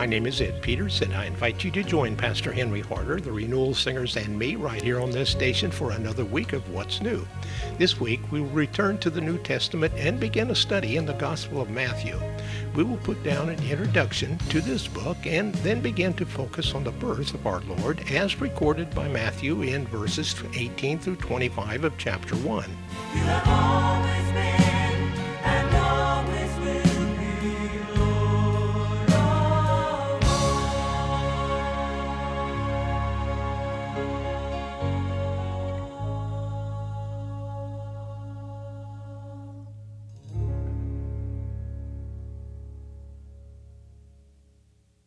My name is Ed Peters, and I invite you to join Pastor Henry Harder, the Renewal Singers, and me right here on this station for another week of What's New. This week, we will return to the New Testament and begin a study in the Gospel of Matthew. We will put down an introduction to this book and then begin to focus on the birth of our Lord as recorded by Matthew in verses 18 through 25 of chapter 1.